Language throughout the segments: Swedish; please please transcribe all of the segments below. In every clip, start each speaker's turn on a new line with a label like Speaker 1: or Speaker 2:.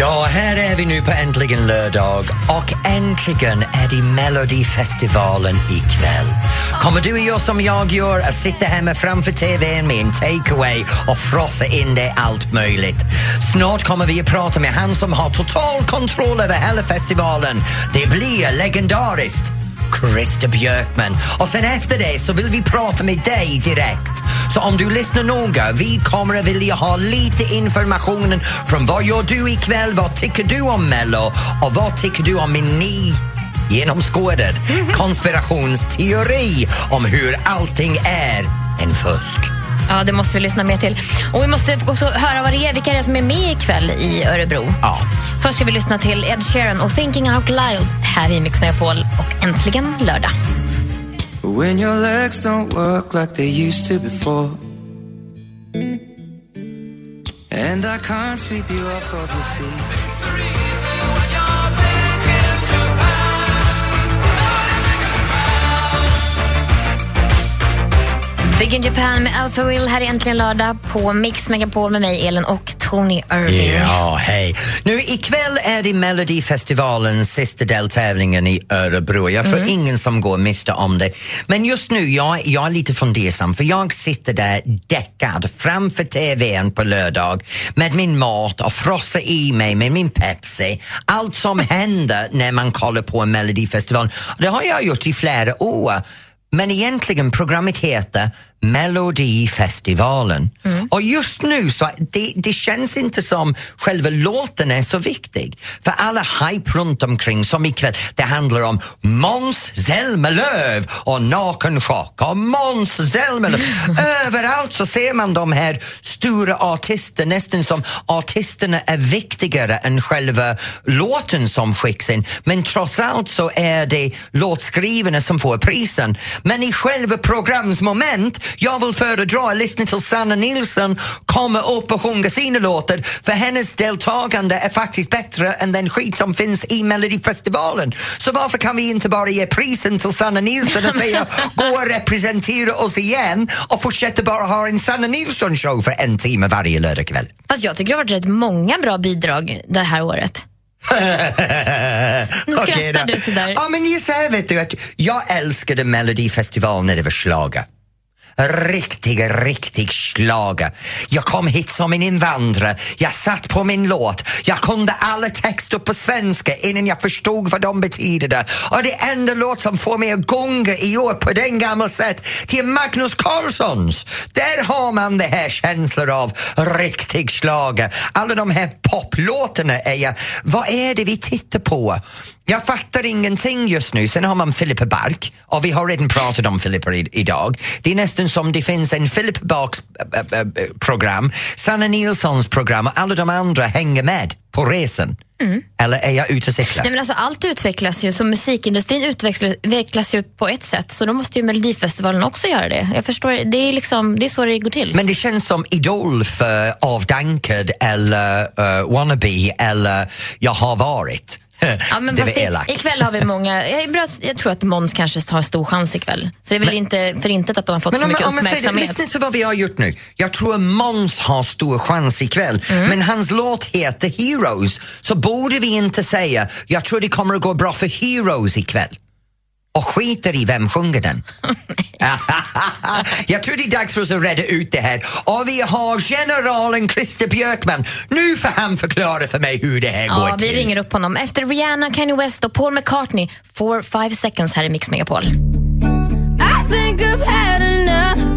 Speaker 1: Ja, här är vi nu på Äntligen lördag och äntligen är det Melodifestivalen ikväll. Kommer du att göra som jag gör, att sitta hemma framför TVn med en takeaway och frossa in det allt möjligt? Snart kommer vi att prata med han som har total kontroll över hela festivalen. Det blir legendariskt. Christer Björkman. Och sen efter det så vill vi prata med dig direkt. Så om du lyssnar noga, vi kommer att vilja ha lite information från vad gör du ikväll, vad tycker du om Mello och vad tycker du om min ny genomskådad konspirationsteori om hur allting är en fusk.
Speaker 2: Ja, det måste vi lyssna mer till. Och Vi måste också höra vad det är, vilka det är som är med ikväll i Örebro.
Speaker 1: Ja.
Speaker 2: Först ska vi lyssna till Ed Sheeran och Thinking Out Loud här i Mix Megapol och äntligen lördag.
Speaker 3: When your legs don't work like they used to before. And I can't sweep you off of your feet.
Speaker 2: Big in Japan med Alpha Will här är äntligen lördag på Mix Megapol med mig, Elin och Tony Irving.
Speaker 1: Ja, hej. Nu ikväll är det Melodifestivalens sista deltävlingen i Örebro. Jag tror
Speaker 2: Mm.
Speaker 1: ingen som går miste om det. Men just nu, jag, jag är lite fundersam för jag sitter där däckad framför TVn på lördag med min mat och frossar i mig med min Pepsi. Allt som händer när man kollar på en Melodifestival. Det har jag gjort i flera år. Men egentligen programmet heter Melodifestivalen. Och just nu så det, det känns inte som själva låten är så viktig. För alla hype runt omkring som ikväll, det handlar om Måns Zelmerlöw och nakenchock och Måns Zelmerlöw. Överallt så ser man de här stora artisterna, nästan som artisterna är viktigare än själva låten som skickas in. Men trots allt så är det låtskrivarna som får prisen. Men i själva programsmoment, jag vill föredra att lyssna till Sanna Nilsson komma upp och sjunga sina låtar för hennes deltagande är faktiskt bättre än den skit som finns i Melodifestivalen. Så varför kan vi inte bara ge prisen till Sanna Nilsson och säga gå och representera oss igen och fortsätta bara ha en Sanna Nilsson-show för en timme varje lördagkväll?
Speaker 2: Fast jag tycker det har varit rätt många bra bidrag det här året. Nu skrattar
Speaker 1: då.
Speaker 2: du så där.
Speaker 1: Ja, men jag säger vet du att jag älskade Melodifestivalen när det var schlager. Riktig, riktig schlager. Jag kom hit som en invandrare. Jag satt på min låt. Jag kunde alla texter på svenska innan jag förstod vad de betydde. Och det enda låt som får mig att gunga i år på den gamla sätt till Magnus Carlssons. Där har man det här känslan av riktig schlager. Alla de här poplåtarna är jag... Vad är det vi tittar på? Jag fattar ingenting just nu. Sen har man Filippa Bark och vi har redan pratat om Filippa i- idag. Det är nästan som det finns en Filippa Barks äh, äh, äh, program, Sanna Nilssons program och alla de andra hänger med på resan. Eller är jag ute och cyklar?
Speaker 2: Nej, men alltså, allt utvecklas ju, så musikindustrin utvecklas, utvecklas ju på ett sätt, så då måste ju Melodifestivalen också göra det. Jag förstår, det är, liksom, det är så det går till.
Speaker 1: Men det känns som Idol för avdankad eller uh, wannabe eller jag har varit.
Speaker 2: Ja, men
Speaker 1: det
Speaker 2: fast det,
Speaker 1: elakt.
Speaker 2: ikväll har vi många... Jag, är jag tror att Måns kanske har stor chans ikväll. Så det är väl
Speaker 1: Men-
Speaker 2: inte för intet att han har fått så
Speaker 1: om-
Speaker 2: mycket uppmärksamhet.
Speaker 1: Lyssna till vad vi har gjort nu. Jag tror Måns har stor chans ikväll.
Speaker 2: Mm.
Speaker 1: Men hans låt heter Heroes. Så borde vi inte säga jag tror det kommer att gå bra för Heroes ikväll. Och skiter i vem sjunger den. jag tror det är dags för oss att reda ut det här. Och vi har generalen Christer Björkman. Nu får han förklara för mig hur det här
Speaker 2: Ja,
Speaker 1: går
Speaker 2: vi
Speaker 1: till.
Speaker 2: ringer upp honom. Efter Rihanna, Kanye West och Paul McCartney får Five Seconds här i Mix Megapol.
Speaker 4: I think I've had enough.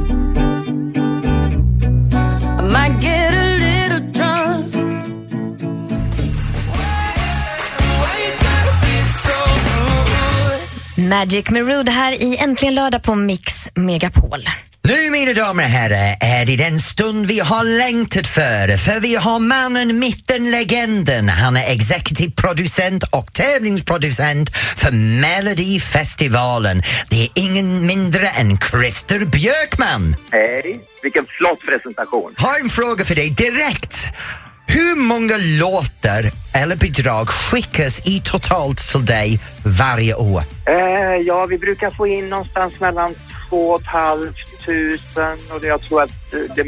Speaker 2: Magic Meru, det här i Äntligen lördag på Mix Megapol.
Speaker 1: Nu mina damer och herrar är det den stund vi har längtat för. För vi har mannen, mitten, legenden. Han är executive producent och tävlingsproducent för Melodifestivalen. Det är ingen mindre än Christer Björkman.
Speaker 5: Hej, vilken flott presentation.
Speaker 1: Har en fråga för dig direkt. Hur många låtar eller bidrag skickas i totalt till dig varje år?
Speaker 5: Eh, ja, vi brukar få in någonstans mellan två och ett halvt tusen och det, jag tror att eh, det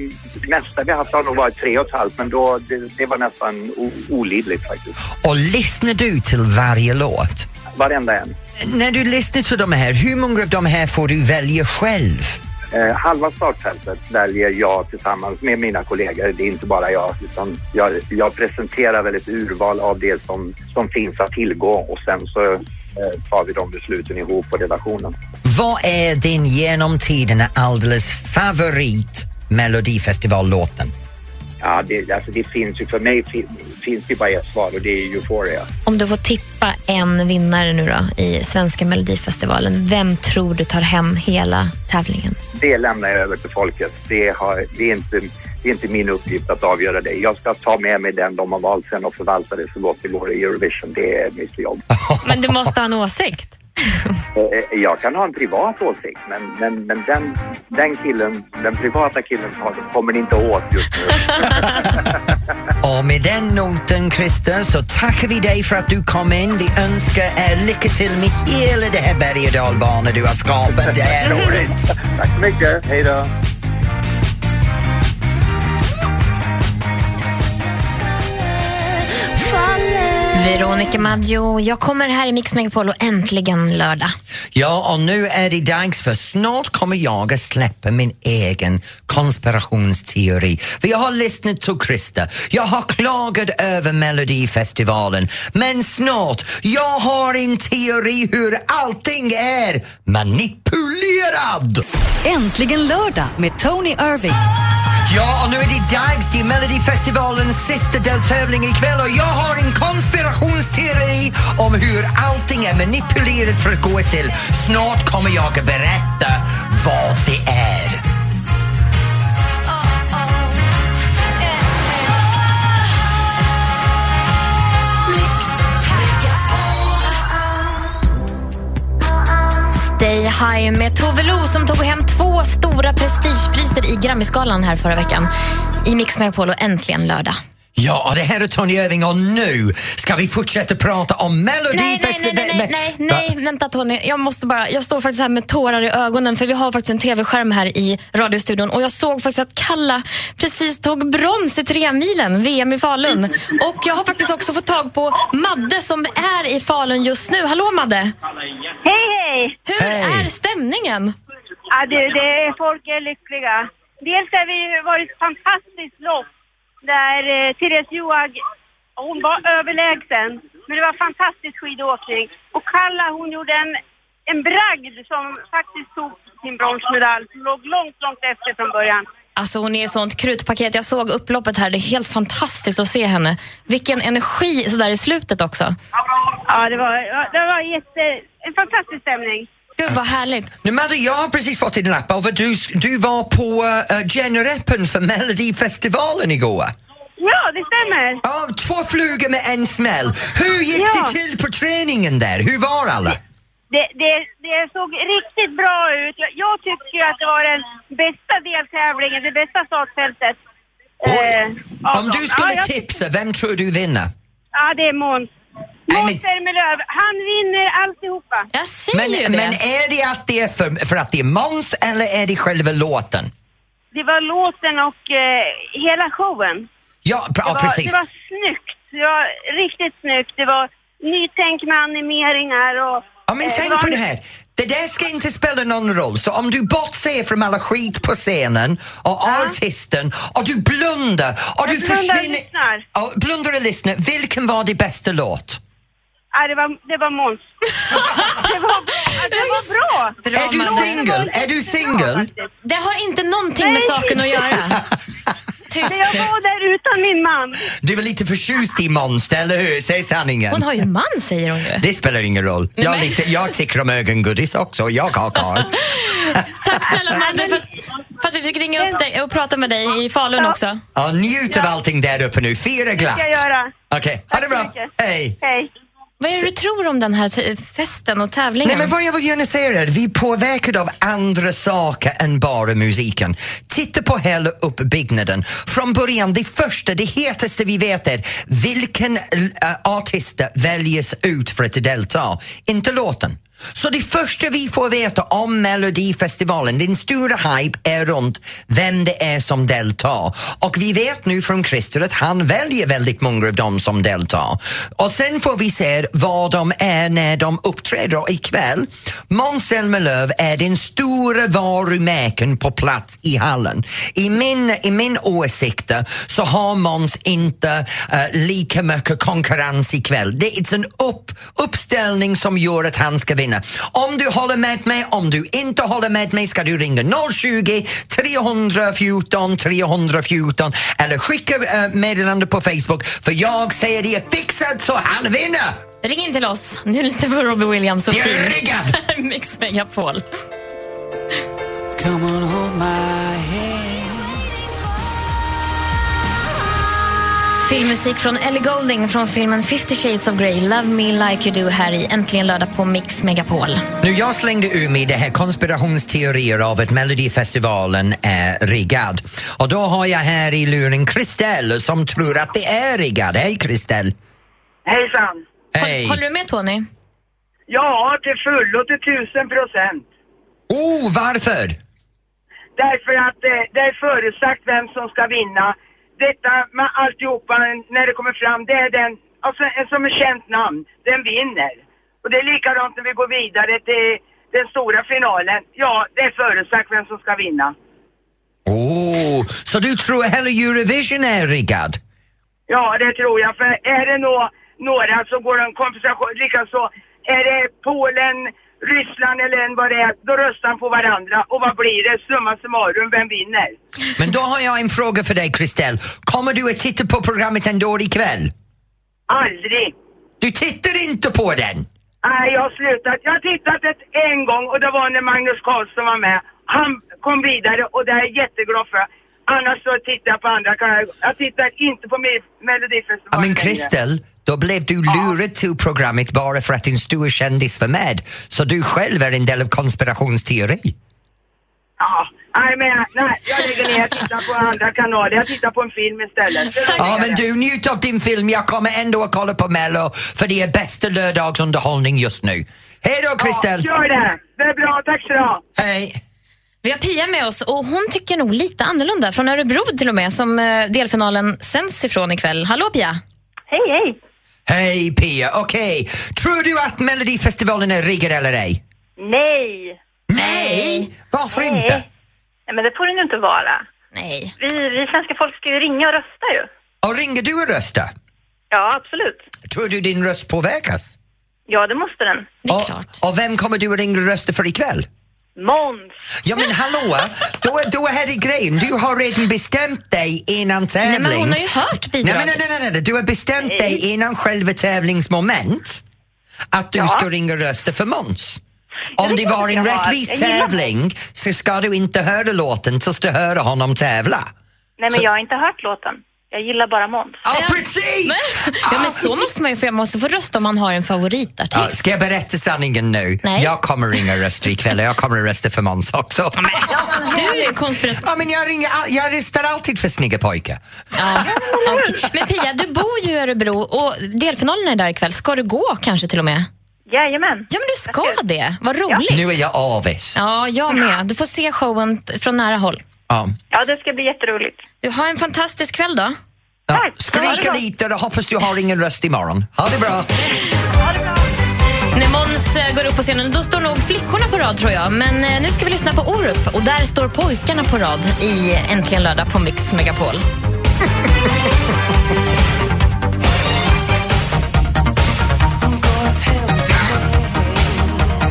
Speaker 5: mesta vi har haft har nog varit tre och ett halvt men då, det, det var nästan o- olidligt faktiskt.
Speaker 1: Och lyssnar du till varje låt?
Speaker 5: Varenda en.
Speaker 1: När du lyssnar till de här, hur många av de här får du välja själv?
Speaker 5: Eh, halva startfältet väljer jag tillsammans med mina kollegor. Det är inte bara jag utan jag, jag presenterar väl ett urval av det som, som finns att tillgå och sen så eh, tar vi de besluten ihop på redaktionen.
Speaker 1: Vad är din genom tiderna alldeles favorit Melodifestivallåten?
Speaker 5: Ja, det, alltså det finns ju, för mig fi, finns det bara ett svar och det är Euphoria.
Speaker 2: Om du får tippa en vinnare nu då i svenska melodifestivalen, vem tror du tar hem hela tävlingen?
Speaker 5: Det lämnar jag över till folket. Det, har, det, är inte, det är inte min uppgift att avgöra det. Jag ska ta med mig den de har valt sen och förvalta det så gott det går i Eurovision. Det är mitt jobb.
Speaker 2: Men du måste ha en åsikt.
Speaker 5: Eh, Jag kan ha en privat åsikt, men, men, men den, den killen, den privata killen kommer ni inte åt just nu.
Speaker 1: Och med den noten Christer så tackar vi dig för att du kom in. Vi önskar er lycka till med hela det här berg och dalbanan du har skapat det här året.
Speaker 5: Tack så mycket. Hej då.
Speaker 2: Veronica Maggio, jag kommer här i Mix Megapol och äntligen lördag.
Speaker 1: Ja, och nu är det dags för snart kommer jag att släppa min egen konspirationsteori. För jag har lyssnat till Christer, jag har klagat över Melodifestivalen, men snart, jag har en teori hur allting är manipulerad!
Speaker 6: Äntligen lördag med Tony Irving.
Speaker 1: Ja, och nu är det dags till Melodifestivalens sista deltävling ikväll och jag har en konspirationsteori om hur allting är manipulerat för att gå till. Snart kommer jag att berätta vad det är.
Speaker 2: Stay High med Tove Lo som tog hem två stora prestigepriser i Grammyskalan här förra veckan. I Mix Megapol och äntligen lördag.
Speaker 1: Ja, det här är Tony Irving och nu ska vi fortsätta prata om
Speaker 2: Nej, nej, nej,
Speaker 1: Melodifestivalen.
Speaker 2: nej, nej, nej, vänta Tony. Jag måste bara, jag står faktiskt här med tårar i ögonen för vi har faktiskt en tv-skärm här i radiostudion och jag såg faktiskt att Kalla precis tog brons i tremilen, VM i Falun. Och jag har faktiskt också fått tag på Madde som är i Falun just nu. Hallå Madde!
Speaker 7: Hej, hej!
Speaker 2: Hur
Speaker 1: Hej.
Speaker 2: är stämningen?
Speaker 7: Ja, du, det är, folk är lyckliga. Dels har vi varit fantastiskt lopp där eh, Therese Johaug, hon var överlägsen. Men det var fantastisk skidåkning. Och Kalla hon gjorde en, en bragd som faktiskt tog sin bronsmedalj. Som låg långt, långt efter från början.
Speaker 2: Alltså hon är sånt krutpaket. Jag såg upploppet här. Det är helt fantastiskt att se henne. Vilken energi sådär i slutet också.
Speaker 7: Ja, det var, det var jätte, en fantastisk stämning.
Speaker 2: Gud vad härligt.
Speaker 1: Nu Madde, jag har precis fått din lapp över du, du var på uh, genrepen för Melodifestivalen igår.
Speaker 7: Ja, det stämmer.
Speaker 1: Ja, två flugor med en smäll. Hur gick
Speaker 7: Ja.
Speaker 1: det till på träningen där? Hur var alla?
Speaker 7: Det, det, det såg riktigt bra ut. Jag, jag tycker att det var den bästa deltävlingen, det bästa startfältet. Eh, av
Speaker 1: Om du skulle
Speaker 7: ja,
Speaker 1: tipsa, vem tror du vinner?
Speaker 7: Ja, det är Måns.
Speaker 1: Men-
Speaker 7: Zelmerlöw. Han vinner alltihopa.
Speaker 2: Jag säger
Speaker 1: Men,
Speaker 2: det.
Speaker 1: men är det att det är för, för att det är Måns eller är det själva låten?
Speaker 7: Det var låten och eh, hela showen.
Speaker 1: Ja, pr-
Speaker 7: Det
Speaker 1: ja
Speaker 7: var,
Speaker 1: precis.
Speaker 7: det var snyggt. Det var riktigt snyggt. Det var nytänk med animeringar och...
Speaker 1: Ja, men
Speaker 7: eh,
Speaker 1: tänk
Speaker 7: var-
Speaker 1: på det här. Det där ska inte spela någon roll. Så om du bortser från alla skit på scenen och artisten och du blundar och
Speaker 7: Jag
Speaker 1: du
Speaker 7: blundar och
Speaker 1: försvinner... Ja, blundar och lyssnar. Vilken var din bästa låt?
Speaker 7: Ja, det var, det var Måns. det var, det var bra.
Speaker 1: Är du singel? Är du singel?
Speaker 2: Det har inte någonting med
Speaker 7: Nej.
Speaker 2: saken att göra. tyst
Speaker 7: Men jag var där utan min man.
Speaker 1: Du var lite förtjust i Måns, eller hur? Säg sanningen.
Speaker 2: Hon har ju man säger hon ju.
Speaker 1: Det spelar ingen roll. Jag,
Speaker 2: men-
Speaker 1: lite, jag tycker om ögongodis också. Jag har karl.
Speaker 2: Tack snälla Madde för, att- för att vi fick ringa upp dig och prata med dig i Falun också.
Speaker 1: Ja, njut av allting där uppe nu. Fira glatt.
Speaker 7: ska jag göra.
Speaker 1: Okej, ha det bra.
Speaker 7: mycket.
Speaker 1: Hej.
Speaker 7: Hej.
Speaker 2: Vad är det du tror om den här festen och tävlingen?
Speaker 1: Nej, men vad jag är att vi är påverkade av andra saker än bara musiken. Titta på hela uppbyggnaden. Från början, det första, det hetaste vi vet är vilken äh, artist väljs ut för att delta, inte låten. Så det första vi får veta om Melodifestivalen, den stora hype är runt vem det är som deltar. Och vi vet nu från Christer att han väljer väldigt många av dem som deltar. Och sen får vi se vad de är när de uppträder och ikväll. Måns Zelmerlöw är den stora varumärken på plats i hallen. I min, i min åsikt så har Måns inte uh, lika mycket konkurrens ikväll. Det är en upp, uppställning som gör att han ska vinna. Om du håller med mig, om du inte håller med mig ska du ringa 020 314 314 eller skicka uh, meddelande på Facebook för jag säger det är fixat så han vinner!
Speaker 2: Ring in till oss. Nu lyssnar vi på Robbie Williams och Finn. Mix Megapol.
Speaker 3: Come on, hold my
Speaker 2: Filmmusik från Ellie Goulding från filmen 50 shades of Grey, Love me like you do här i Äntligen lördag på Mix Megapol.
Speaker 1: Nu, jag slängde ur mig det här konspirationsteorier av att Melodifestivalen är riggad. Och då har jag här i luren Kristel som tror att det är riggad. Hej Kristel!
Speaker 8: Hejsan!
Speaker 1: Hej!
Speaker 2: Håller du med Tony?
Speaker 8: Ja, till fullo till tusen procent.
Speaker 1: Oh, varför?
Speaker 8: Därför att eh, det är förutsagt vem som ska vinna. Detta med alltihopa när det kommer fram, det är den, alltså en som är känt namn, den vinner. Och det är likadant när vi går vidare till den stora finalen. Ja, det är förutsagt vem som ska vinna.
Speaker 1: Oh, så du tror hela Eurovision är riggad?
Speaker 8: Ja, det tror jag. För är det nå, några så går en kompensation, likaså är det Polen, Ryssland eller en vad det är, då röstar de på varandra. Och vad blir det? Summa summarum, vem vinner?
Speaker 1: Men då har jag en fråga för dig Kristel. Kommer du att titta på programmet ändå ikväll?
Speaker 8: Aldrig.
Speaker 1: Du tittar inte på den?
Speaker 8: Nej, jag har slutat. Jag har tittat ett, en gång och det var när Magnus Carlsson var med. Han kom vidare och det är jag jätteglad för. Annars så tittar jag på andra kanaler. Jag tittar inte på Melodifestivalen
Speaker 1: Ja, men. Kristel, då blev du lurad till programmet bara för att en stor kändis var med. Så du själv är en del av konspirationsteori.
Speaker 8: Ja, nej men jag, nej, jag lägger ner. Jag tittar på andra kanaler. Jag tittar på en film istället.
Speaker 1: Ja, men du, njut av din film. Jag kommer ändå att kolla på Mello för det är bästa lördagsunderhållning just nu. Hej då, Kristel!
Speaker 8: Ja, gör det. Det är bra. Tack så du.
Speaker 1: Hej!
Speaker 2: Vi har Pia med oss och hon tycker nog lite annorlunda. Från Örebro till och med, som eh, delfinalen sänds ifrån ikväll. Hallå Pia!
Speaker 7: Hej, hej.
Speaker 1: Hej Pia, okej. Tror du att Melodifestivalen är riggad eller ej?
Speaker 9: Nej!
Speaker 1: Nej! Varför
Speaker 9: Nej.
Speaker 1: inte?
Speaker 9: Nej, men det får den ju inte vara.
Speaker 2: Nej.
Speaker 9: Vi, vi svenska folk ska ju ringa och rösta ju.
Speaker 1: Och ringer du och röstar?
Speaker 9: Ja, absolut.
Speaker 1: Tror du din röst påverkas?
Speaker 9: Ja, det måste den.
Speaker 2: Det är
Speaker 1: och,
Speaker 2: klart.
Speaker 1: och vem kommer du att ringa och rösta för ikväll?
Speaker 9: Måns!
Speaker 1: Ja men hallå, då, är- då är det grejen. Du har redan bestämt dig innan tävling.
Speaker 2: Nej, men hon har ju hört
Speaker 1: Nej,
Speaker 2: bidrag.
Speaker 1: men nej, nej, nej, nej. Du har bestämt dig innan själva tävlingsmoment att du ska ringa och rösta för Måns. Om
Speaker 9: det
Speaker 1: var en rättvis tävling så ska du inte höra låten, så ska du höra honom tävla.
Speaker 9: Nej, men jag har inte hört låten. Jag gillar bara Måns.
Speaker 1: Ja, precis!
Speaker 2: Ja, men så måste man ju få. Jag måste få rösta om man har en favoritartist.
Speaker 1: Ja, ska jag berätta sanningen nu?
Speaker 2: Nej.
Speaker 1: Jag kommer ringa och rösta ikväll och jag kommer att rösta för Måns också.
Speaker 2: Du är konspirat...
Speaker 1: Ja, men jag, ringer, all- jag röstar alltid för snygga pojkar.
Speaker 2: Ja, okej. Men Pia, du bor ju i Örebro och delfinalen är där ikväll. Ska du gå kanske till och med?
Speaker 9: Jajamän.
Speaker 2: Ja, men du ska det. Vad roligt.
Speaker 1: Nu är jag avis.
Speaker 2: Ja, jag med. Du får se showen från nära håll.
Speaker 1: Ja.
Speaker 9: Ja, det ska bli jätteroligt.
Speaker 2: Du har en fantastisk kväll då.
Speaker 1: Ja.
Speaker 9: Ha
Speaker 1: Skrika
Speaker 9: bra.
Speaker 1: lite och hoppas du har ingen röst imorgon. Ha det bra!
Speaker 2: När Måns eh, går upp på scenen då står nog flickorna på rad tror jag. Men eh, nu ska vi lyssna på Orup och där står pojkarna på rad i Äntligen lördag på Mix Megapol.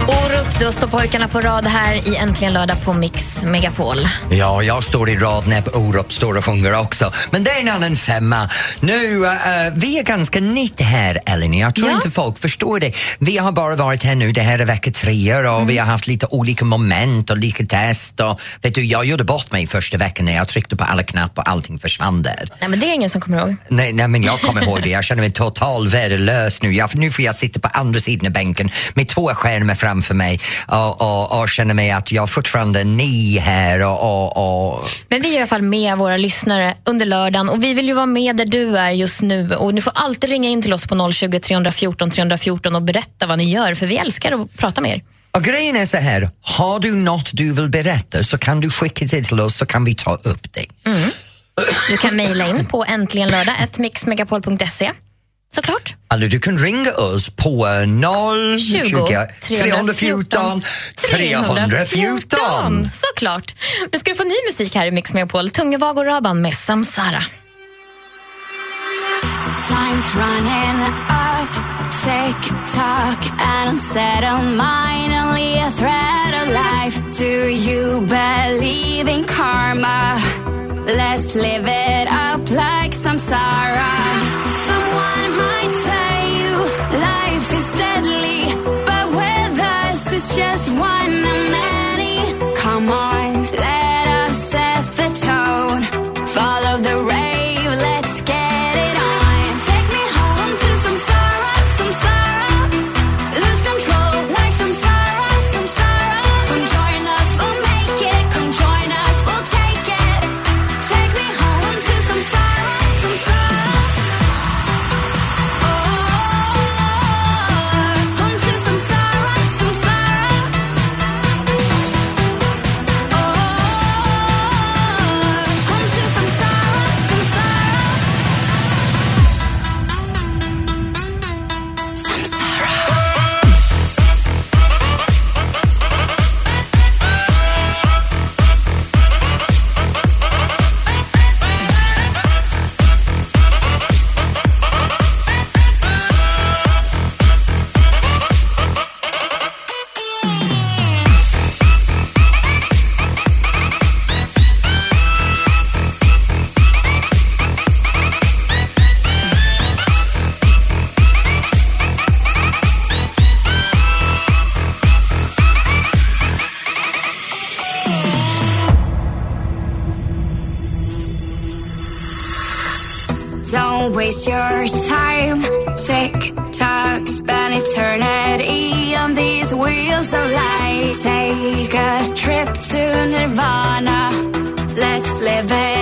Speaker 2: Orup har stått pojkarna på rad här i Äntligen lördag på Mix Megapol.
Speaker 1: Ja, jag står i rad när Orup står och sjunger också. Men det är en annan femma. Nu, eh, vi är ganska nytt här, Ellen. Jag tror
Speaker 2: Ja.
Speaker 1: inte folk förstår det. Vi har bara varit här nu, det här är vecka tre och
Speaker 2: Mm.
Speaker 1: vi har haft lite olika moment och lika test. Och, vet du, jag gjorde bort mig första veckan när jag tryckte på alla knappar och allting försvann där.
Speaker 2: Nej, men det är ingen som kommer ihåg.
Speaker 1: Nej, nej, men jag kommer ihåg det. Jag känner mig total värdelös nu. Jag, nu får jag sitta på andra sidan av bänken med två skärmar framför mig och, och, och känner mig att jag fortfarande är här och, och, och
Speaker 2: Men vi är i alla fall med våra lyssnare under lördagen och vi vill ju vara med där du är just nu. Och Du får alltid ringa in till oss på 020 314 314 och berätta vad ni gör, för vi älskar att prata med er.
Speaker 1: Och grejen är så här, har du något du vill berätta så kan du skicka det till oss så kan vi ta upp det.
Speaker 2: Du kan mejla in på äntligenlördag.mixmegapol.se. Såklart.
Speaker 1: Eller du kan ringa oss på eh, 0
Speaker 2: 20
Speaker 1: 314 314.
Speaker 2: Såklart. Nu ska du få ny musik här i Mix Megapol. Tungevag och Raban med Samsara.
Speaker 4: Time's running up, tick tock, an unsettled mind, only a thread of life. Do you believe in karma? Let's live it up like samsara. Take a trip to Nirvana. Let's live it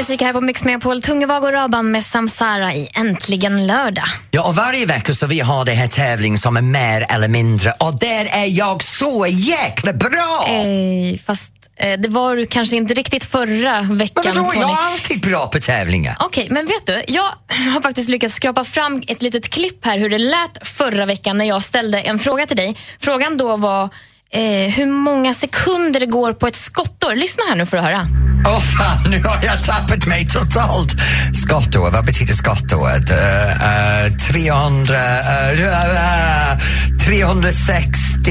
Speaker 2: musik här på Mix Megapol. Tungevag och Raban med Samsara i Äntligen lördag.
Speaker 1: Ja, och varje vecka så vi har det här tävling som är mer eller mindre och där är jag så jäkla bra!
Speaker 2: Eh, fast eh, det var du kanske inte riktigt förra veckan.
Speaker 1: Men vadå, jag är alltid bra på tävlingar.
Speaker 2: Okej, men vet du? Jag har faktiskt lyckats skrapa fram ett litet klipp här hur det lät förra veckan när jag ställde en fråga till dig. Frågan då var eh, hur många sekunder det går på ett skottår. Lyssna här nu för att höra.
Speaker 1: Åh fan, nu har jag tappat mig totalt. Skottår, vad betyder skottåret? Uh, uh, 300... Uh, uh, 360...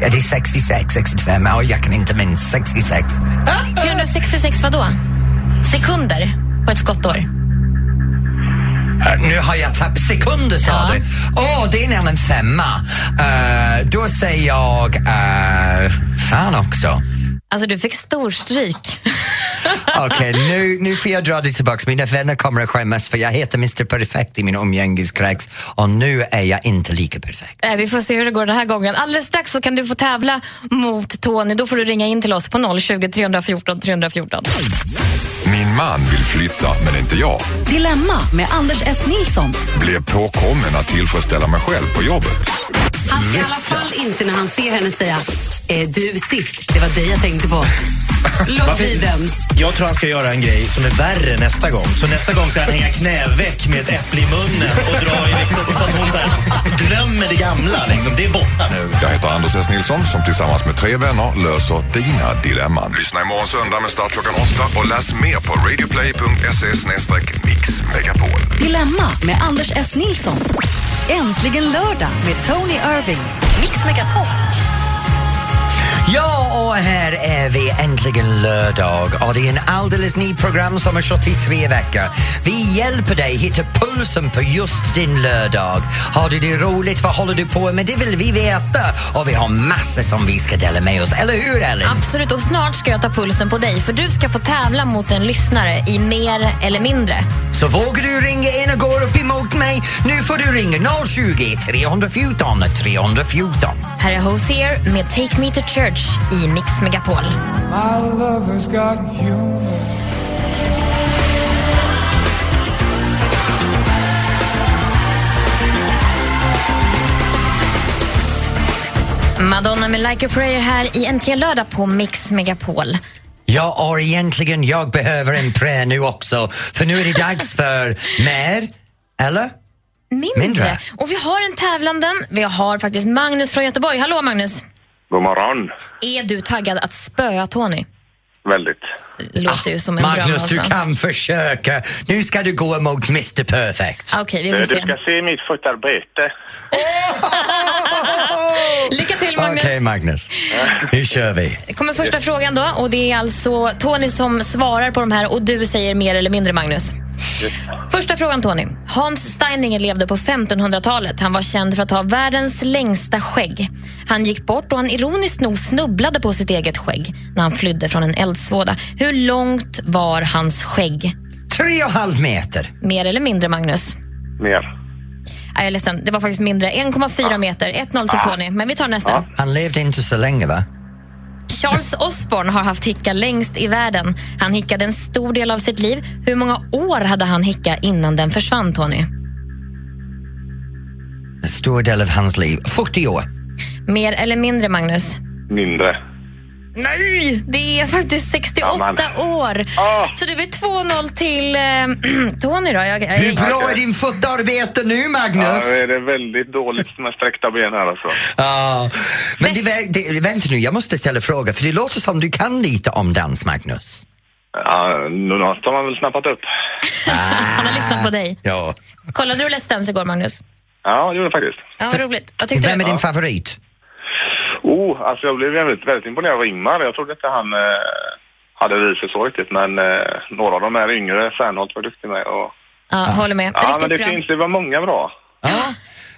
Speaker 1: Ja, det är 66, 65. Oh, jag kan inte minnas. 66.
Speaker 2: 366 vadå? Sekunder på ett skottår.
Speaker 1: Nu har jag tappat sekunder sa
Speaker 2: Ja.
Speaker 1: du. Åh, det är nämligen femma. Uh, då säger jag... Uh, fan också.
Speaker 2: Alltså du fick storstryk.
Speaker 1: Okej, nu, nu får jag dra det tillbaka. Mina vänner kommer att skämmas för jag heter Mr Perfect i min umgängeskrets och nu är jag inte lika perfekt.
Speaker 2: Eh, Vi får se hur det går den här gången. Alldeles strax så kan du få tävla mot Tony. Då får du ringa in till oss på 020 314 314.
Speaker 10: Min man vill flytta, men inte jag.
Speaker 6: Dilemma med Anders S. Nilsson.
Speaker 10: Blev påkommen att tillfredsställa mig själv på jobbet.
Speaker 11: Han ska i alla fall inte när han ser henne säga eh, du sist, det var dig jag tänkte på. Låt bli den.
Speaker 12: Jag tror han ska göra en grej som är värre nästa gång. Så nästa gång ska han hänga knäveck med ett äpple i munnen och dra i liksom, så att hon så här, glömmer det gamla. Liksom. Det är borta nu.
Speaker 10: Jag heter Anders S. Nilsson som tillsammans med tre vänner löser dina dilemman. Lyssna imorgon söndag med start klockan åtta och läs mer på radioplay.se mix megapol.
Speaker 6: Dilemma med Anders S. Nilsson. Äntligen lördag med Tony Irving. Mix Megapol.
Speaker 1: Ja, och här är vi äntligen lördag och det är en alldeles ny program som har kört i tre veckor. Vi hjälper dig hitta pulsen på just din lördag. Har du det roligt? Vad håller du på med? Det vill vi veta. Och vi har massor som vi ska dela med oss. Eller hur, Ellen?
Speaker 2: Absolut, och snart ska jag ta pulsen på dig för du ska få tävla mot en lyssnare i mer eller mindre.
Speaker 1: Så vågar du ringa in och gå mig? Nu får du ringa 020 314 314.
Speaker 2: Här är Hosier med Take Me To Church i Mix Megapol.
Speaker 3: My lover's got humor.
Speaker 2: Madonna med Like a Prayer här i Äntligen lördag på Mix Megapol.
Speaker 1: Ja, och egentligen jag behöver en prä nu också, för nu är det dags för mer, eller?
Speaker 2: Mindre.
Speaker 1: Mindre.
Speaker 2: Och vi har en tävlanden. Vi har faktiskt Magnus från Göteborg. Hallå Magnus!
Speaker 13: God morgon.
Speaker 2: Är du taggad att spöa Tony?
Speaker 13: Väldigt.
Speaker 2: Låter ju som en dröm
Speaker 1: Magnus,
Speaker 2: alltså.
Speaker 1: du kan försöka. Nu ska du gå emot Mr Perfect.
Speaker 2: Okej, vi
Speaker 13: Eh,
Speaker 2: får
Speaker 13: Du
Speaker 2: se.
Speaker 13: ska se mitt fotarbete.
Speaker 2: Lycka till Magnus!
Speaker 1: Okej, Magnus. Nu kör vi.
Speaker 2: kommer första frågan då och det är alltså Tony som svarar på de här och du säger mer eller mindre Magnus. Första frågan Tony. Hans Steininger levde på 1500-talet. Han var känd för att ha världens längsta skägg. Han gick bort och han ironiskt nog snubblade på sitt eget skägg när han flydde från en eldsvåda. Hur långt var hans skägg?
Speaker 1: Tre och halv meter.
Speaker 2: Mer eller mindre Magnus?
Speaker 13: Mer.
Speaker 2: Nej, jag är ledsen, det var faktiskt mindre. 1,4 meter. 1-0 till Tony. Men vi tar nästa.
Speaker 1: Han levde inte så länge, va?
Speaker 2: Charles Osborne har haft hicka längst i världen. Han hickade en stor del av sitt liv. Hur många år hade han hicka innan den försvann, Tony?
Speaker 1: En stor del av hans liv. 40 år.
Speaker 2: Mer eller mindre, Magnus?
Speaker 13: Mindre.
Speaker 2: Nej, det är faktiskt 68 år. Så det blir 2-0 till eh, Tony. Då. Jag, jag,
Speaker 1: Hur bra är din fotarbete nu, Magnus?
Speaker 13: Ja, det är väldigt dåligt med sträckta ben här alltså.
Speaker 1: Ja, men det, det, vänta nu, jag måste ställa fråga för det låter som du kan lite om dans, Magnus.
Speaker 13: Ja, något har man väl snappat upp.
Speaker 2: Han har lyssnat på dig.
Speaker 1: Ja.
Speaker 2: Kollade du Let's Dance igår, Magnus?
Speaker 13: Ja, det gjorde jag faktiskt.
Speaker 2: Ja, vad roligt. Vad tyckte
Speaker 1: Vem är
Speaker 2: du?
Speaker 1: din favorit?
Speaker 13: Oh, alltså jag blev väldigt, väldigt imponerad av Ingmar. Jag trodde inte han eh, hade visat så riktigt, men eh, några av de här yngre, Fernholt var duktig med. Och,
Speaker 2: Ja, håller med.
Speaker 13: ja, men det
Speaker 2: bra.
Speaker 13: finns, det var många bra.
Speaker 1: Ja.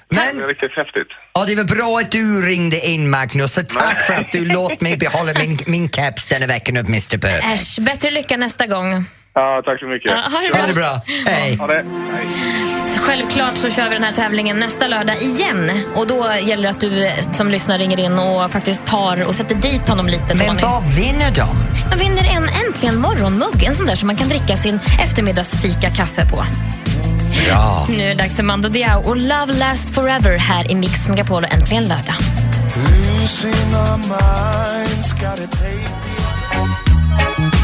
Speaker 13: Det är riktigt häftigt.
Speaker 1: Ja, det var bra att du ringde in, Magnus. Så tack för att du låt mig behålla min, min caps denna veckan av Mr Perfect.
Speaker 2: Äsch, bättre lycka nästa gång.
Speaker 13: Ja, tack så mycket.
Speaker 2: Ja, ha det bra.
Speaker 1: Ha det bra. Hej.
Speaker 13: Ha det.
Speaker 2: Så Självklart så kör vi den här tävlingen nästa lördag igen. Och då gäller det att du eh, som lyssnar ringer in och faktiskt tar och sätter dit honom lite.
Speaker 1: Men
Speaker 2: Tony.
Speaker 1: vad vinner de?
Speaker 2: Man vinner en Äntligen morgonmugg. En sån där som man kan dricka sin eftermiddagsfika kaffe på.
Speaker 1: Ja.
Speaker 2: Nu är det dags för Mando Diao och Love Last Forever här i Mix Megapol och Äntligen lördag.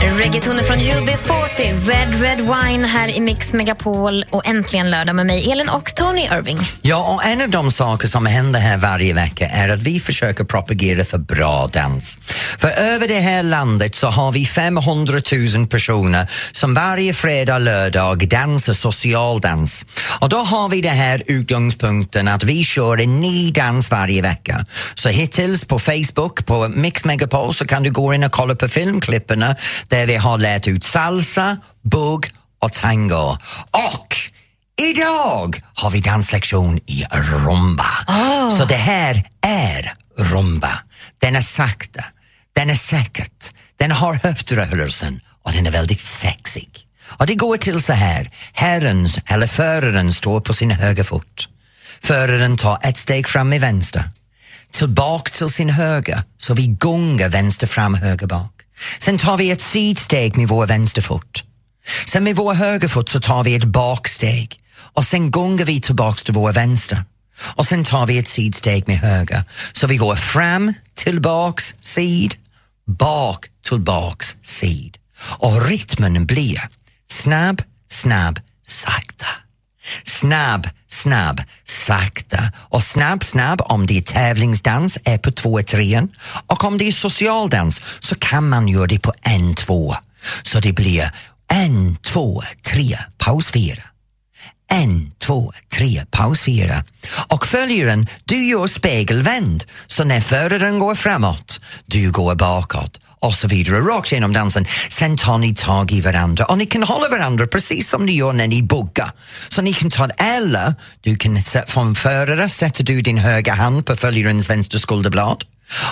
Speaker 3: Reggaetonen
Speaker 2: Reggaetoner från UB40, Red Red Wine här i Mix Megapol och äntligen lördag med mig, Elin och Tony Irving.
Speaker 1: Ja, och en av de saker som händer här varje vecka är att vi försöker propagera för bra dans. För över det här landet så har vi 500 000 personer som varje fredag och lördag dansar socialdans. Och då har vi den här utgångspunkten att vi kör en ny dans varje vecka. Så hittills på Facebook, på Mix Megapol så kan du gå in och kolla på filmklippen där vi har lärt ut salsa, bugg och tango. Och Idag har vi danslektion i rumba. Så det här är rumba. Den är sakta, den är säkert, den har höftrörelsen och den är väldigt sexig. Och det går till så här, herren eller föraren står på sin höger fot. Föraren tar ett steg fram i vänster, tillbaka till sin höger, så vi gungar vänster fram, höger bak. Sen tar vi ett sidsteg med vår vänsterfot. Sen med vår högerfot så tar vi ett baksteg och sen gungar vi tillbaks till vår vänster. Och sen tar vi ett sidsteg med höger. Så vi går fram, tillbaks, sid, bak, tillbaks, sid. Och rytmen blir snabb, snabb, sakta. Snabb, snabb, sakta. Och snabb, snabb om det är tävlingsdans är på två trean och om det är socialdans så kan man göra det på en, två. Så det blir en, två, tre, paus fyra. En, två, tre, paus fyra. Och följaren, du gör spegelvänd. Så när föraren går framåt, du går bakåt och så vidare, rakt genom dansen. Sen tar ni tag i varandra och ni kan hålla varandra precis som ni gör när ni buggar. Så ni kan ta eller du kan från förare sätter du din högra hand på följarens vänstra skulderblad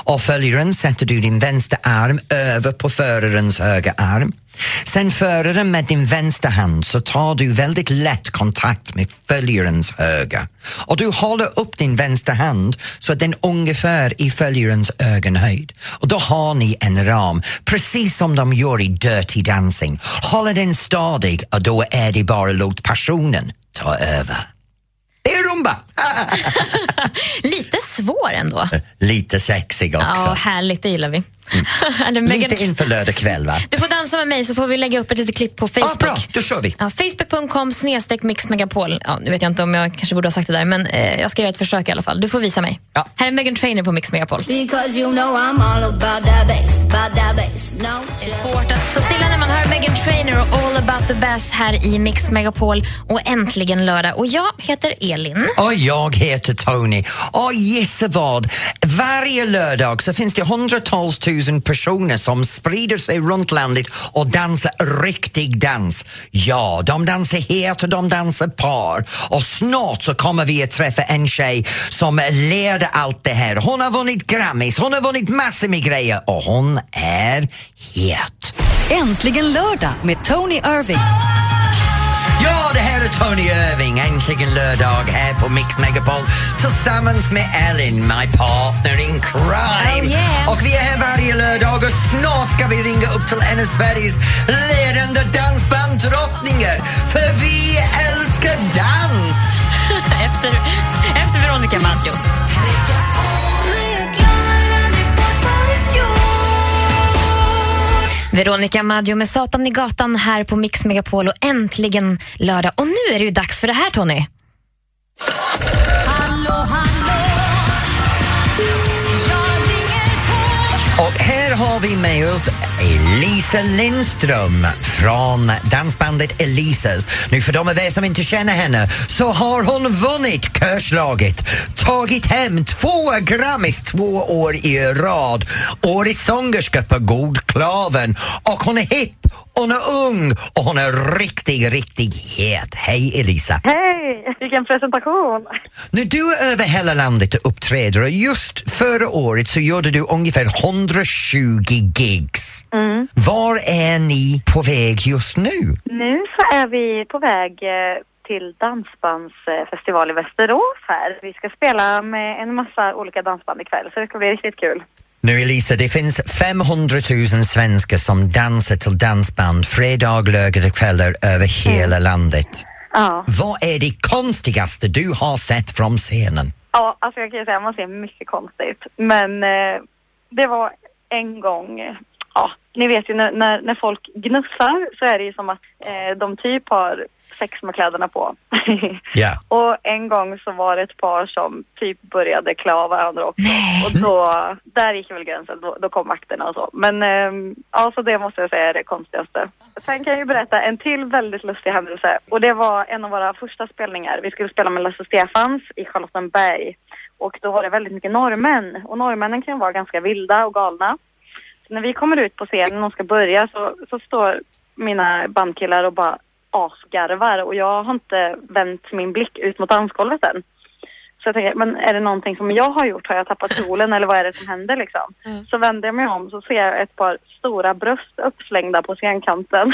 Speaker 1: och följaren sätter du din vänstra arm över på förarens högra arm. Sen föraren med din vänstra hand så tar du väldigt lätt kontakt med följarens högra och du håller upp din vänstra hand så att den ungefär i följarens ögonhöjd. Och då har ni en ram, precis som de gör i Dirty Dancing. Håller den stadig och då är det bara låt passionen ta över. Det är rumba!
Speaker 2: Lite svår ändå.
Speaker 1: Lite sexig också.
Speaker 2: Ja, härligt, det gillar vi. Megan-
Speaker 1: Lite inför lördag kväll va?
Speaker 2: Du får dansa med mig så får vi lägga upp ett litet klipp på Facebook.
Speaker 1: Ah, bra, då kör vi.
Speaker 2: Ja, Facebook.com snedstreck mixmegapol. Ja, nu vet jag inte om jag kanske borde ha sagt det där, men eh, jag ska göra ett försök i alla fall. Du får visa mig. Här är Megan Trainer på Mix Megapol.
Speaker 4: Because you know I'm all about that bass, about that bass. No.
Speaker 2: Det är svårt att stå stilla när man hör Megan Trainer och All about the bass här i Mix Megapol och äntligen lördag. Och jag heter Elin.
Speaker 1: Och jag heter Tony. Och gissa vad? Varje lördag så finns det hundratals tusen personer som sprider sig runt landet och dansar riktig dans. Ja, de dansar het och de dansar par. Och snart så kommer vi att träffa en tjej som leder allt det här. Hon har vunnit Grammis, hon har vunnit massor med grejer och hon är het.
Speaker 6: Äntligen lördag med Tony Irving.
Speaker 1: Tony Irving, äntligen lördag här på Mix Megapol tillsammans med Ellen, my partner in crime.
Speaker 2: Oh, yeah.
Speaker 1: Och vi är här varje lördag och snart ska vi ringa upp till en av Sveriges ledande dansbandsdrottningar för vi älskar dans!
Speaker 2: efter, efter Veronica Maggio. Veronica Maggio med Satan i gatan här på Mix Megapol och äntligen lördag. Och nu är det ju dags för det här Tony.
Speaker 1: Och här har vi med oss Elisa Lindström från dansbandet Elisas. Nu för de av er som inte känner henne så har hon vunnit körslaget, tagit hem två Grammys två år i rad, Årets sångerska på Godklaven och hon är hipp, hon är ung och hon är riktigt, riktigt het. Hej Elisa!
Speaker 14: Hej, vilken presentation!
Speaker 1: Nu du är över hela landet och uppträder och just förra året så gjorde du ungefär 120 gigs.
Speaker 14: Mm.
Speaker 1: Var är ni på väg just nu?
Speaker 14: Nu så är vi på väg eh, till dansbandsfestival i Västerås här. Vi ska spela med en massa olika dansband ikväll så det ska bli riktigt kul.
Speaker 1: Nu Elisa, det finns 500 000 svenskar som dansar till dansband fredag, lördag kvällar över hela landet.
Speaker 14: Ja.
Speaker 1: Vad är det konstigaste du har sett från scenen?
Speaker 14: Ja, alltså jag kan ju säga att man ser mycket konstigt. Men eh, det var en gång, ja, ni vet ju när, när, när folk gnussar så är det ju som att eh, de typ har sex med kläderna på.
Speaker 1: Ja.
Speaker 14: och en gång så var det ett par som typ började klä av varandra också. Och då, där gick väl gränsen, då, då kom vakterna och så. Men ehm, ja, så det måste jag säga är det konstigaste. Sen kan jag ju berätta en till väldigt lustig händelse. Och det var en av våra första spelningar. Vi skulle spela med Lasse Stefans i Charlottenberg. Och då var det väldigt mycket norrmän. Och norrmännen kan ju vara ganska vilda och galna. Så när vi kommer ut på scenen och ska börja så, så står mina bandkillar och bara asgarvar och jag har inte vänt min blick ut mot dansgolvet än. Så jag tänker, men är det någonting som jag har gjort? Har jag tappat solen eller vad är det som händer liksom? Så vänder jag mig om så ser jag ett par stora bröst uppslängda på scenkanten.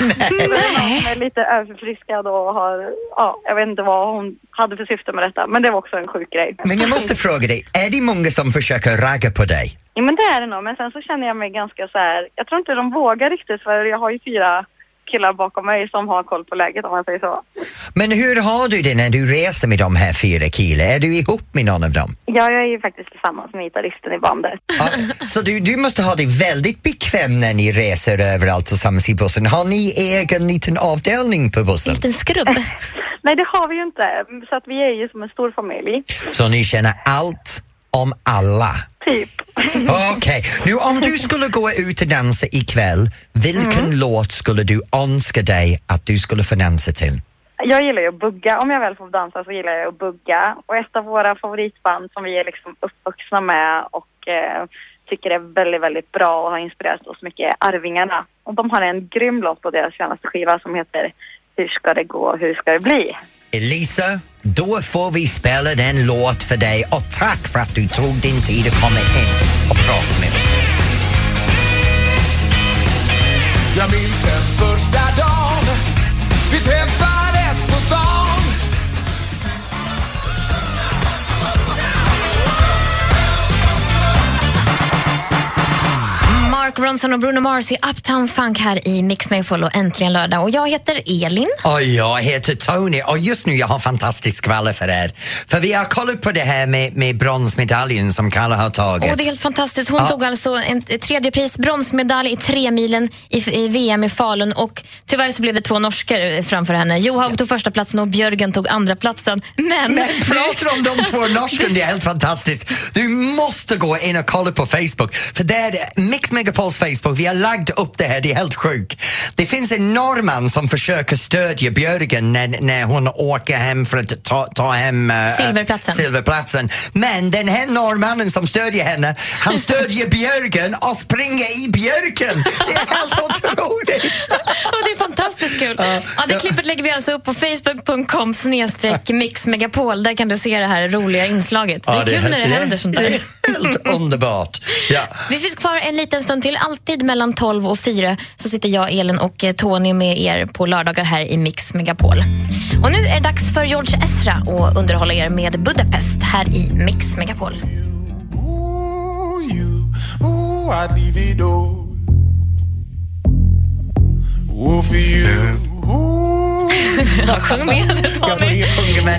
Speaker 14: Nej. Någon som är lite överförfriskad och har, ja, jag vet inte vad hon hade för syfte med detta. Men det var också en sjuk grej.
Speaker 1: Men jag måste fråga dig, är det många som försöker ragga på dig?
Speaker 14: Ja men det är det nog, men sen så känner jag mig ganska så här. jag tror inte de vågar riktigt för jag har ju fyra killar bakom mig som har koll på läget om man säger så.
Speaker 1: Men hur har du det när du reser med de här fyra killarna? Är du ihop med någon av dem?
Speaker 14: Ja, jag är ju faktiskt tillsammans med gitarristen i bandet.
Speaker 1: Så du, du måste ha det väldigt bekväm när ni reser överallt tillsammans i bussen. Har ni egen liten avdelning på bussen?
Speaker 2: liten skrubb?
Speaker 14: Nej, det har vi ju inte. Så att vi är ju som en stor familj.
Speaker 1: Så ni känner allt om alla?
Speaker 14: Typ.
Speaker 1: Okej, nu om du skulle gå ut och dansa ikväll, vilken
Speaker 14: Mm.
Speaker 1: låt skulle du önska dig att du skulle få dansa till?
Speaker 14: Jag gillar ju att bugga. Om jag väl får dansa så gillar jag att bugga. Och ett av våra favoritband som vi är liksom uppvuxna med och eh, tycker är väldigt, väldigt bra och har inspirerat oss mycket är Arvingarna. Och de har en grym låt på deras senaste skiva som heter Hur ska det gå, hur ska det bli?
Speaker 1: Elisa, då får vi spela den låt för dig och tack för att du tog din tid att komma in och prata med oss.
Speaker 3: Jag minns den första dagen vi träffades
Speaker 2: Mark Ronson och Bruno Mars i Uptown Funk här i Mix Megapol och äntligen lördag. Och jag heter Elin.
Speaker 1: Och jag heter Tony och just nu jag har fantastisk skvaller för er. För vi har kollat på det här med, med bronsmedaljen som Kalle har tagit.
Speaker 2: Och det är helt fantastiskt. Hon
Speaker 1: Ja.
Speaker 2: tog alltså en tredje pris, bronsmedalj i tremilen i, i VM i Falun och tyvärr så blev det två norskor framför henne. Johaug tog första platsen och Björgen tog andra platsen. Men,
Speaker 1: Men pratar om de två norskarna, det är helt fantastiskt. Du måste gå in och kolla på Facebook, för där Mix Megapols Facebook, vi har lagt upp det här, det är helt sjukt. Det finns en norrman som försöker stödja Björgen när, när hon åker hem för att ta, ta hem eh,
Speaker 2: Silverplatsen.
Speaker 1: silverplatsen. Men den här norrmannen som stödjer henne, han stödjer Björgen och springer i björken. Det är helt otroligt.
Speaker 2: Det är fantastiskt kul. Ja, det klippet lägger vi alltså upp på facebook.com snedstreck mixmegapol. Där kan du se det här roliga inslaget. Det är
Speaker 1: Ja,
Speaker 2: kul när det händer sånt där.
Speaker 1: Helt underbart. Ja.
Speaker 2: Vi finns kvar en liten stund till. Alltid mellan 12 och 4 så sitter jag, Elin och eh, Tony med er på lördagar här i Mix Megapol. Och nu är det dags för George Ezra att underhålla er med Budapest här i Mix Megapol.
Speaker 3: Ooh, you.
Speaker 2: Ooh, Sjung med du
Speaker 1: Jag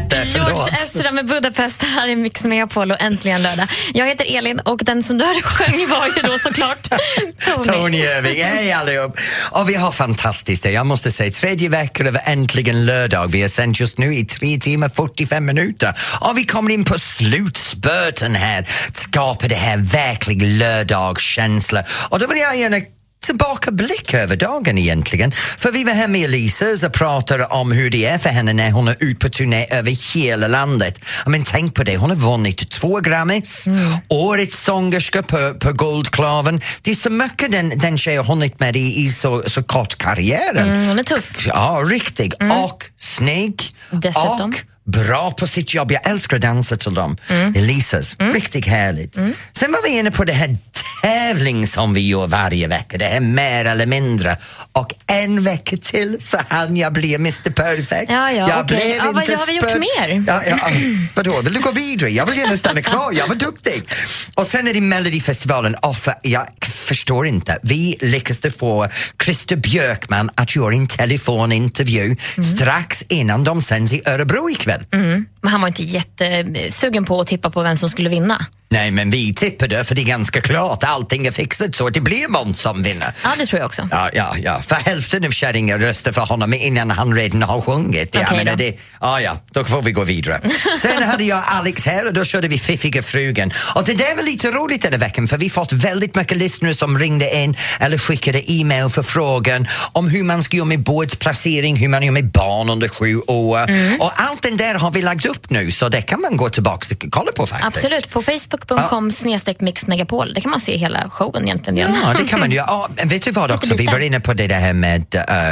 Speaker 1: det, förlåt.
Speaker 2: George Ezra med Budapest här i Mix Megapol och äntligen lördag. Jag heter Elin och den som du hörde sjöng var ju då såklart Tony.
Speaker 1: Tony Irving, hej allihop! Och vi har fantastiskt det, jag måste säga, tredje veckan av Äntligen lördag. Vi har sänt just nu i tre timmar 45 minuter och vi kommer in på slutspurten här, att skapa det här verklig lördagskänsla. Och då vill jag gärna tillbakablick över dagen egentligen. För vi var här med Elisa och pratade om hur det är för henne när hon är ute på turné över hela landet. Men tänk på det, hon har vunnit två Grammys, årets sångerska på, på Guldklaven. Det är så mycket den, den tjejen har hunnit med i, i så, så kort karriären.
Speaker 2: Mm, hon är tuff.
Speaker 1: Ja, riktigt. Och snygg.
Speaker 2: Dessutom.
Speaker 1: Och bra på sitt jobb. Jag älskar att dansa till dem. Elisas, riktigt härligt. Sen var vi inne på det här tävling som vi gör varje vecka. Det är mer eller mindre. Och en vecka till så hann jag bli Mr Perfect.
Speaker 2: Ja, ja,
Speaker 1: jag
Speaker 2: okej. Ja, vad- har vi gjort mer?
Speaker 1: Ja, ja, vadå, vill du gå vidare? Jag vill gärna stanna kvar, jag var duktig. Och sen är det Melodifestivalen och för, jag förstår inte. Vi lyckades få Christer Björkman att göra en telefonintervju strax innan de sänds i Örebro ikväll.
Speaker 2: Mm. Men han var inte jättesugen på att tippa på vem som skulle vinna.
Speaker 1: Nej, men vi tippade för det är ganska klart. Allting är fixat så det blir Måns som vinner.
Speaker 2: Ja, det tror jag också.
Speaker 1: Ja, ja, ja. För hälften av kärringar röstar för honom innan han redan har sjungit.
Speaker 2: Okej
Speaker 1: menar,
Speaker 2: då.
Speaker 1: det, ja, ja, då får vi gå vidare. Sen hade jag Alex här och då körde vi Fiffiga frugan. Och det där var lite roligt den här veckan för vi fått väldigt mycket lyssnare som ringde in eller skickade e-mail för frågan om hur man ska göra med bordsplacering, hur man gör med barn under sju år.
Speaker 2: Mm.
Speaker 1: Och allt det där har vi lagt upp nu så det kan man gå tillbaka och kolla på faktiskt.
Speaker 2: Absolut, på facebook.com snedstreck mixmegapol. Där kan man se hela showen egentligen.
Speaker 1: Ja, det kan man ju. Ja, vet du vad också? Vi var inne på det där med,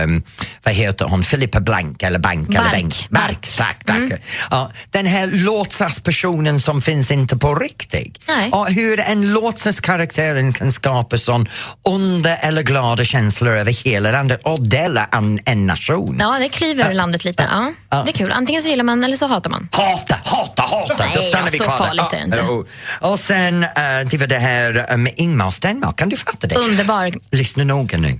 Speaker 1: um, vad heter hon, Filippa Blank eller Bank? Eller
Speaker 2: Bark.
Speaker 1: Bank. Bark. Tack, tack. Ja, den här låtsaspersonen som finns inte på riktigt.
Speaker 2: Nej.
Speaker 1: Ja, hur en låtsaskaraktären kan skapa sån onda eller glada känslor över hela landet och dela en, en nation.
Speaker 2: Ja, det klyver landet lite. Ja.
Speaker 1: Ja.
Speaker 2: Det är kul. Antingen så gillar man eller så hatar man.
Speaker 1: Hata, hata, hata!
Speaker 2: Nej,
Speaker 1: Då stannar
Speaker 2: ja,
Speaker 1: vi
Speaker 2: så
Speaker 1: kvar där.
Speaker 2: farligt är det inte.
Speaker 1: Och sen, eh, det var det här eh, med Ingmar Stenmark, kan du fatta det?
Speaker 2: Underbar.
Speaker 1: Lyssna noga nu.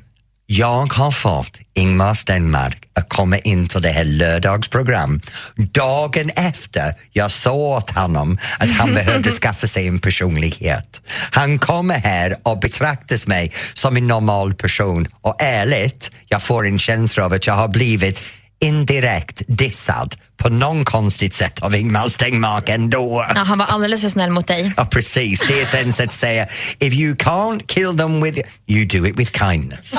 Speaker 1: Jag har fått Ingmar Stenmark att komma in till det här lördagsprogram dagen efter jag sa åt honom att han behövde skaffa sig en personlighet. Han kommer här och betraktas mig som en normal person och ärligt, jag får en känsla av att jag har blivit indirekt dissad på någon konstigt sätt av Ingmar Stenmark ändå.
Speaker 2: Ja, han var alldeles för snäll mot dig.
Speaker 1: Ja, precis. Det är sen så att säga, if you can't kill them with, you do it with kindness.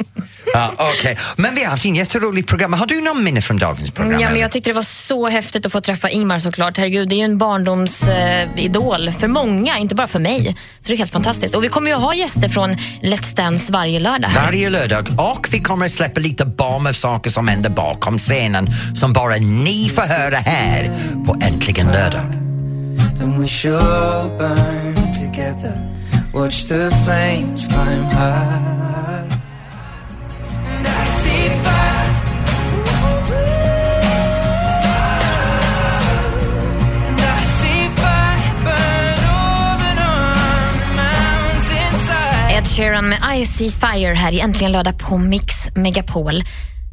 Speaker 1: ja, okej. Men vi har haft en jätteroligt program. Har du någon minne från dagens program?
Speaker 2: Ja, men jag tyckte det var så häftigt att få träffa Ingmar såklart. Herregud, det är ju en barndomsidol för många, inte bara för mig. Så det är helt fantastiskt. Och vi kommer ju att ha gäster från Let's Dance varje lördag. här.
Speaker 1: Varje lördag och vi kommer att släppa lite barn av saker som händer bakom scenen som bara ni får höra här på Äntligen lördag.
Speaker 15: Then we shall all burn together. Watch the flames climb high. And I see fire. And I see fire burn over on the mountainside.
Speaker 2: Ed Sheeran med I See Fire här i Äntligen lördag på Mix Megapol.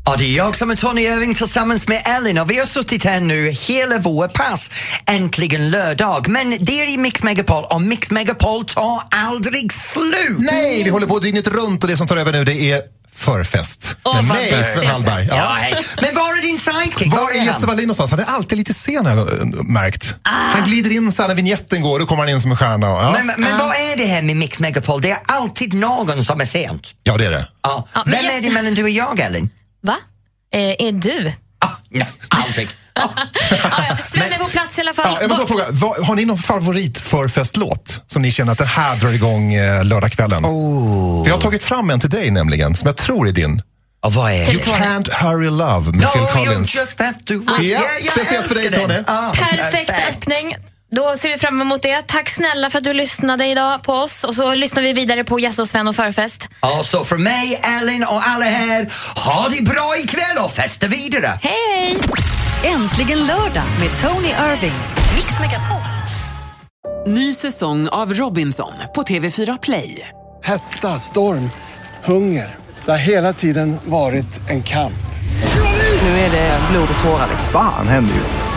Speaker 1: Ja, det är jag som är Tony Irving tillsammans med Ellen och vi har suttit här nu hela vår pass, äntligen lördag. Men det är i Mix Megapol och Mix Megapol tar aldrig slut.
Speaker 16: Nej, vi håller på dygnet runt och det som tar över nu det är förfest.
Speaker 1: Åh,
Speaker 16: Med
Speaker 1: vad
Speaker 16: mig. Sven Hallberg.
Speaker 1: Ja, hej. Men var är din sidekick?
Speaker 16: Var
Speaker 1: Var är
Speaker 16: Jesse? Wallin någonstans? Han är alltid lite sen har jag äh, märkt.
Speaker 2: Ah.
Speaker 16: Han glider in så här när vignetten går, då kommer han in som en stjärna. och- Ja,
Speaker 1: Men, men vad är det här med Mix Megapol? Det är alltid någon som är sent.
Speaker 16: ja det är det.
Speaker 1: Ja.
Speaker 2: Ja, men
Speaker 1: Vem är det mellan du och jag, Ellen?
Speaker 2: Va? Eh, är du?
Speaker 1: Nej, aldrig.
Speaker 2: Ah, ja. Sven är på plats i alla fall.
Speaker 16: Ja, jag måste bara fråga, vad, har ni någon favorit förfestlåt som ni känner att det här drar igång eh, lördagskvällen?
Speaker 1: Oh.
Speaker 16: För jag har tagit fram en till dig nämligen, som jag tror är din.
Speaker 1: Och vad är
Speaker 16: You can't hurry love med Phil
Speaker 1: No, you
Speaker 16: Collins.
Speaker 1: just have to
Speaker 16: Ja,
Speaker 1: wait. jag
Speaker 16: speciellt för dig, Tony.
Speaker 1: Ah,
Speaker 2: Perfekt öppning. Då ser vi fram emot det. Tack snälla för att du lyssnade idag på oss. Och så lyssnar vi vidare på Jesse och Sven och förfest.
Speaker 1: Och så för mig, Ellen och alla här, ha det bra ikväll och festa vidare.
Speaker 2: Hej!
Speaker 6: Äntligen lördag med Tony Irving. Mix Megapol.
Speaker 17: Ny säsong av Robinson på TV4 Play.
Speaker 18: Hetta, storm, hunger. Det har hela tiden varit en kamp.
Speaker 17: Nu är det blod och tårar.
Speaker 19: Fan händer just nu.